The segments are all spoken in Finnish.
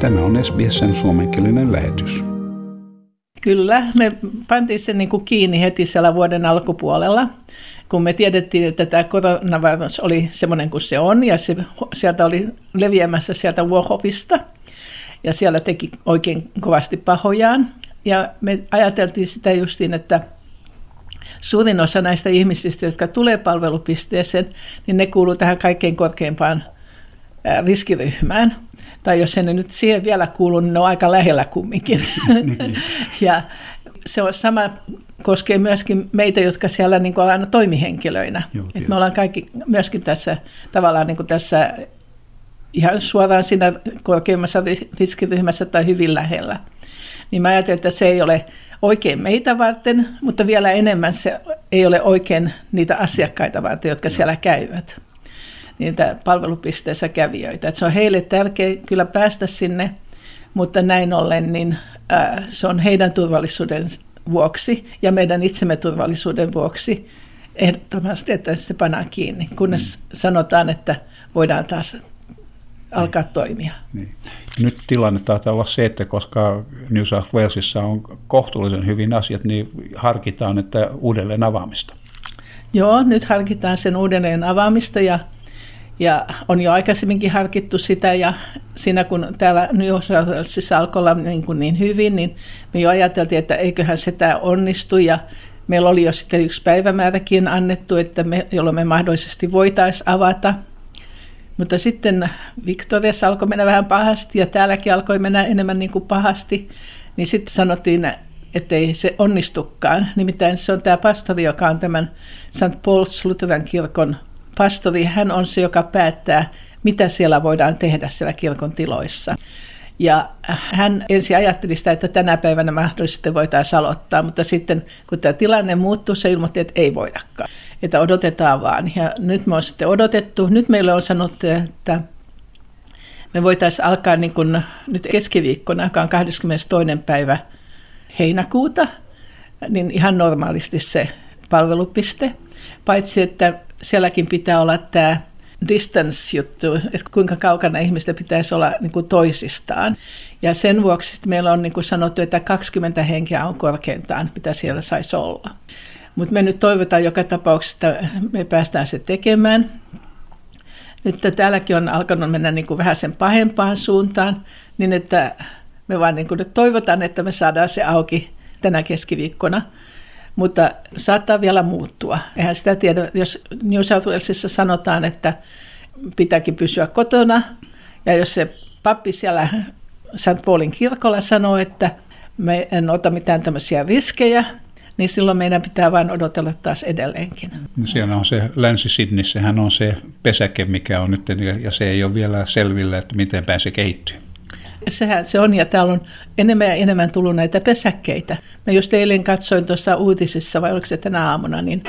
Tämä on SBSn suomenkielinen lähetys. Kyllä, me pantiin se niin kiinni heti siellä vuoden alkupuolella, kun me tiedettiin, että tämä koronavirus oli semmoinen kuin se on, ja se, sieltä oli leviämässä sieltä Wuhanista, ja siellä teki oikein kovasti pahojaan. Ja me ajateltiin sitä justiin, että suurin osa näistä ihmisistä, jotka tulee palvelupisteeseen, niin ne kuuluu tähän kaikkein korkeimpaan riskiryhmään. Tai jos ne nyt siihen vielä kuuluu, niin ne on aika lähellä kumminkin. Niin. ja se on sama koskee myöskin meitä, jotka siellä niin kuin aina toimihenkilöinä. Joo, Et me ollaan kaikki myöskin tässä tavallaan niin kuin tässä ihan suoraan siinä korkeimmassa riskiryhmässä tai hyvin lähellä. Niin mä ajattelen, että se ei ole oikein meitä varten, mutta vielä enemmän se ei ole oikein niitä asiakkaita varten, jotka Joo. siellä käyvät, niitä palvelupisteessä kävijöitä. Et se on heille tärkeää kyllä päästä sinne, mutta näin ollen niin, äh, se on heidän turvallisuuden vuoksi ja meidän itsemme turvallisuuden vuoksi ehdottomasti, että se pannaan kiinni, kunnes mm. sanotaan, että voidaan taas alkaa niin. toimia. Niin. Nyt tilanne taitaa olla se, että koska New South Walesissa on kohtuullisen hyvin asiat, niin harkitaan, että uudelleen avaamista. Joo, nyt harkitaan sen uudelleen avaamista ja, ja on jo aikaisemminkin harkittu sitä ja siinä kun täällä New Walesissa alkoi olla niin, kuin niin hyvin, niin me jo ajateltiin, että eiköhän se tämä onnistu ja meillä oli jo sitten yksi päivämääräkin annettu, että me, jolloin me mahdollisesti voitaisiin avata – mutta sitten Victoriassa alkoi mennä vähän pahasti ja täälläkin alkoi mennä enemmän niin kuin pahasti, niin sitten sanottiin, että ei se onnistukaan. Nimittäin se on tämä pastori, joka on tämän St. Paul's Lutheran kirkon pastori. Hän on se, joka päättää, mitä siellä voidaan tehdä siellä kirkon tiloissa. Ja hän ensin ajatteli sitä, että tänä päivänä mahdollisesti voitaisiin aloittaa, mutta sitten kun tämä tilanne muuttui, se ilmoitti, että ei voidakaan, että odotetaan vaan. Ja nyt me on sitten odotettu. Nyt meille on sanottu, että me voitaisiin alkaa niin kuin nyt keskiviikkona, joka on 22. päivä heinäkuuta, niin ihan normaalisti se palvelupiste. Paitsi, että sielläkin pitää olla tämä distance-juttu, että kuinka kaukana ihmistä pitäisi olla niin kuin toisistaan. Ja sen vuoksi meillä on niin kuin sanottu, että 20 henkeä on korkeintaan, mitä siellä saisi olla. Mutta me nyt toivotaan joka tapauksessa, että me päästään se tekemään. Nyt täälläkin on alkanut mennä niin kuin vähän sen pahempaan suuntaan, niin että me vaan niin kuin nyt toivotaan, että me saadaan se auki tänä keskiviikkona mutta saattaa vielä muuttua. Eihän sitä tiedä, jos New South Walesissa sanotaan, että pitääkin pysyä kotona, ja jos se pappi siellä St. Paulin kirkolla sanoo, että me en ota mitään tämmöisiä riskejä, niin silloin meidän pitää vain odotella taas edelleenkin. No siellä on se Länsi-Sydney, sehän on se pesäke, mikä on nyt, ja se ei ole vielä selvillä, että miten päin se kehittyy. Sehän se on, ja täällä on enemmän ja enemmän tullut näitä pesäkkeitä. Mä just eilen katsoin tuossa uutisissa, vai oliko se tänä aamuna, niin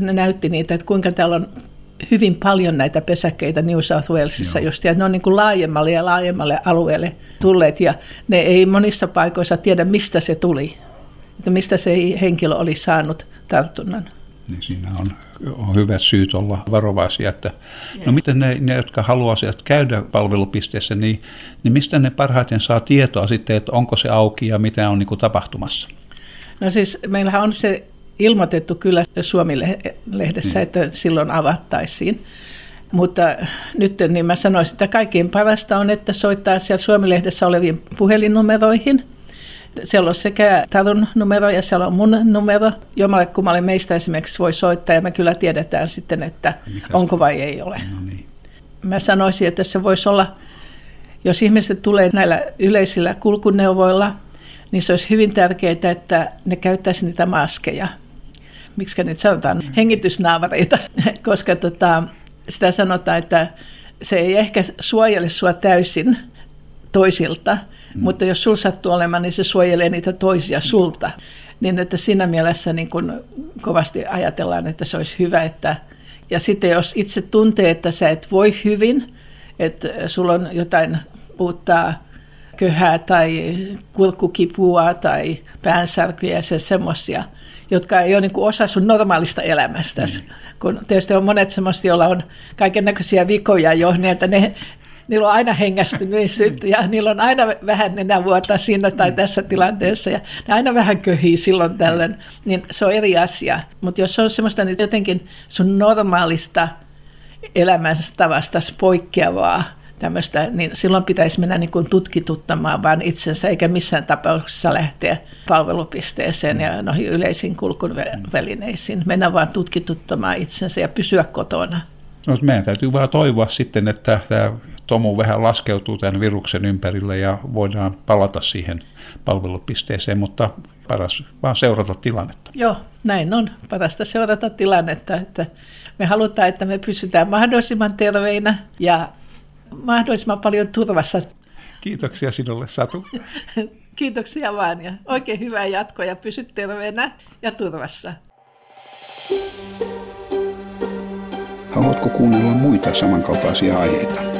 ne näytti niitä, että kuinka täällä on hyvin paljon näitä pesäkkeitä New South Walesissa Joo. just, ja ne on niin kuin laajemmalle ja laajemmalle alueelle tulleet, ja ne ei monissa paikoissa tiedä, mistä se tuli, että mistä se henkilö oli saanut tartunnan niin siinä on, on hyvät syyt olla varovaisia. Että, no miten ne, ne, jotka haluaisivat käydä palvelupisteessä, niin, niin mistä ne parhaiten saa tietoa sitten, että onko se auki ja mitä on niin kuin tapahtumassa? No siis meillähän on se ilmoitettu kyllä Suomi-lehdessä, mm. että silloin avattaisiin. Mutta nyt niin mä sanoisin, että kaikkein parasta on, että soittaa siellä Suomi-lehdessä oleviin puhelinnumeroihin – siellä on sekä Tarun numero ja siellä on mun numero. Jommalle kummalle meistä esimerkiksi voi soittaa ja me kyllä tiedetään sitten, että Mikäs? onko vai ei ole. No niin. Mä sanoisin, että se voisi olla, jos ihmiset tulee näillä yleisillä kulkuneuvoilla, niin se olisi hyvin tärkeää, että ne käyttäisi niitä maskeja. Miksi niitä sanotaan? Mm. Hengitysnaavareita, koska tota, sitä sanotaan, että se ei ehkä suojele sua täysin toisilta, Mm. Mutta jos sul sattuu olemaan, niin se suojelee niitä toisia sulta. Niin että siinä mielessä niin kun kovasti ajatellaan, että se olisi hyvä. Että, ja sitten jos itse tuntee, että sä et voi hyvin, että sulla on jotain puuttaa köhää tai kurkkukipua tai päänsärkyjä ja se semmoisia, jotka ei ole niin osa sun normaalista elämästä. Mm. Kun tietysti on monet semmoisia, joilla on kaiken näköisiä vikoja jo, niin että ne niillä on aina hengästyneisyt ja niillä on aina vähän vuotta siinä tai tässä tilanteessa ja ne aina vähän köhii silloin tällöin, niin se on eri asia. Mutta jos se on semmoista niin jotenkin sun normaalista elämänstavasta poikkeavaa, tämmöistä, niin silloin pitäisi mennä niin kuin tutkituttamaan vaan itsensä, eikä missään tapauksessa lähteä palvelupisteeseen ja noihin yleisiin kulkuvälineisiin. Mennä vaan tutkituttamaan itsensä ja pysyä kotona. No, meidän täytyy vaan toivoa sitten, että tämä tomu vähän laskeutuu tämän viruksen ympärille ja voidaan palata siihen palvelupisteeseen, mutta paras vaan seurata tilannetta. Joo, näin on. Parasta seurata tilannetta, että me halutaan, että me pysytään mahdollisimman terveinä ja mahdollisimman paljon turvassa. Kiitoksia sinulle Satu. Kiitoksia vaan ja oikein hyvää jatkoa ja pysy terveenä ja turvassa. Haluatko kuunnella muita samankaltaisia aiheita?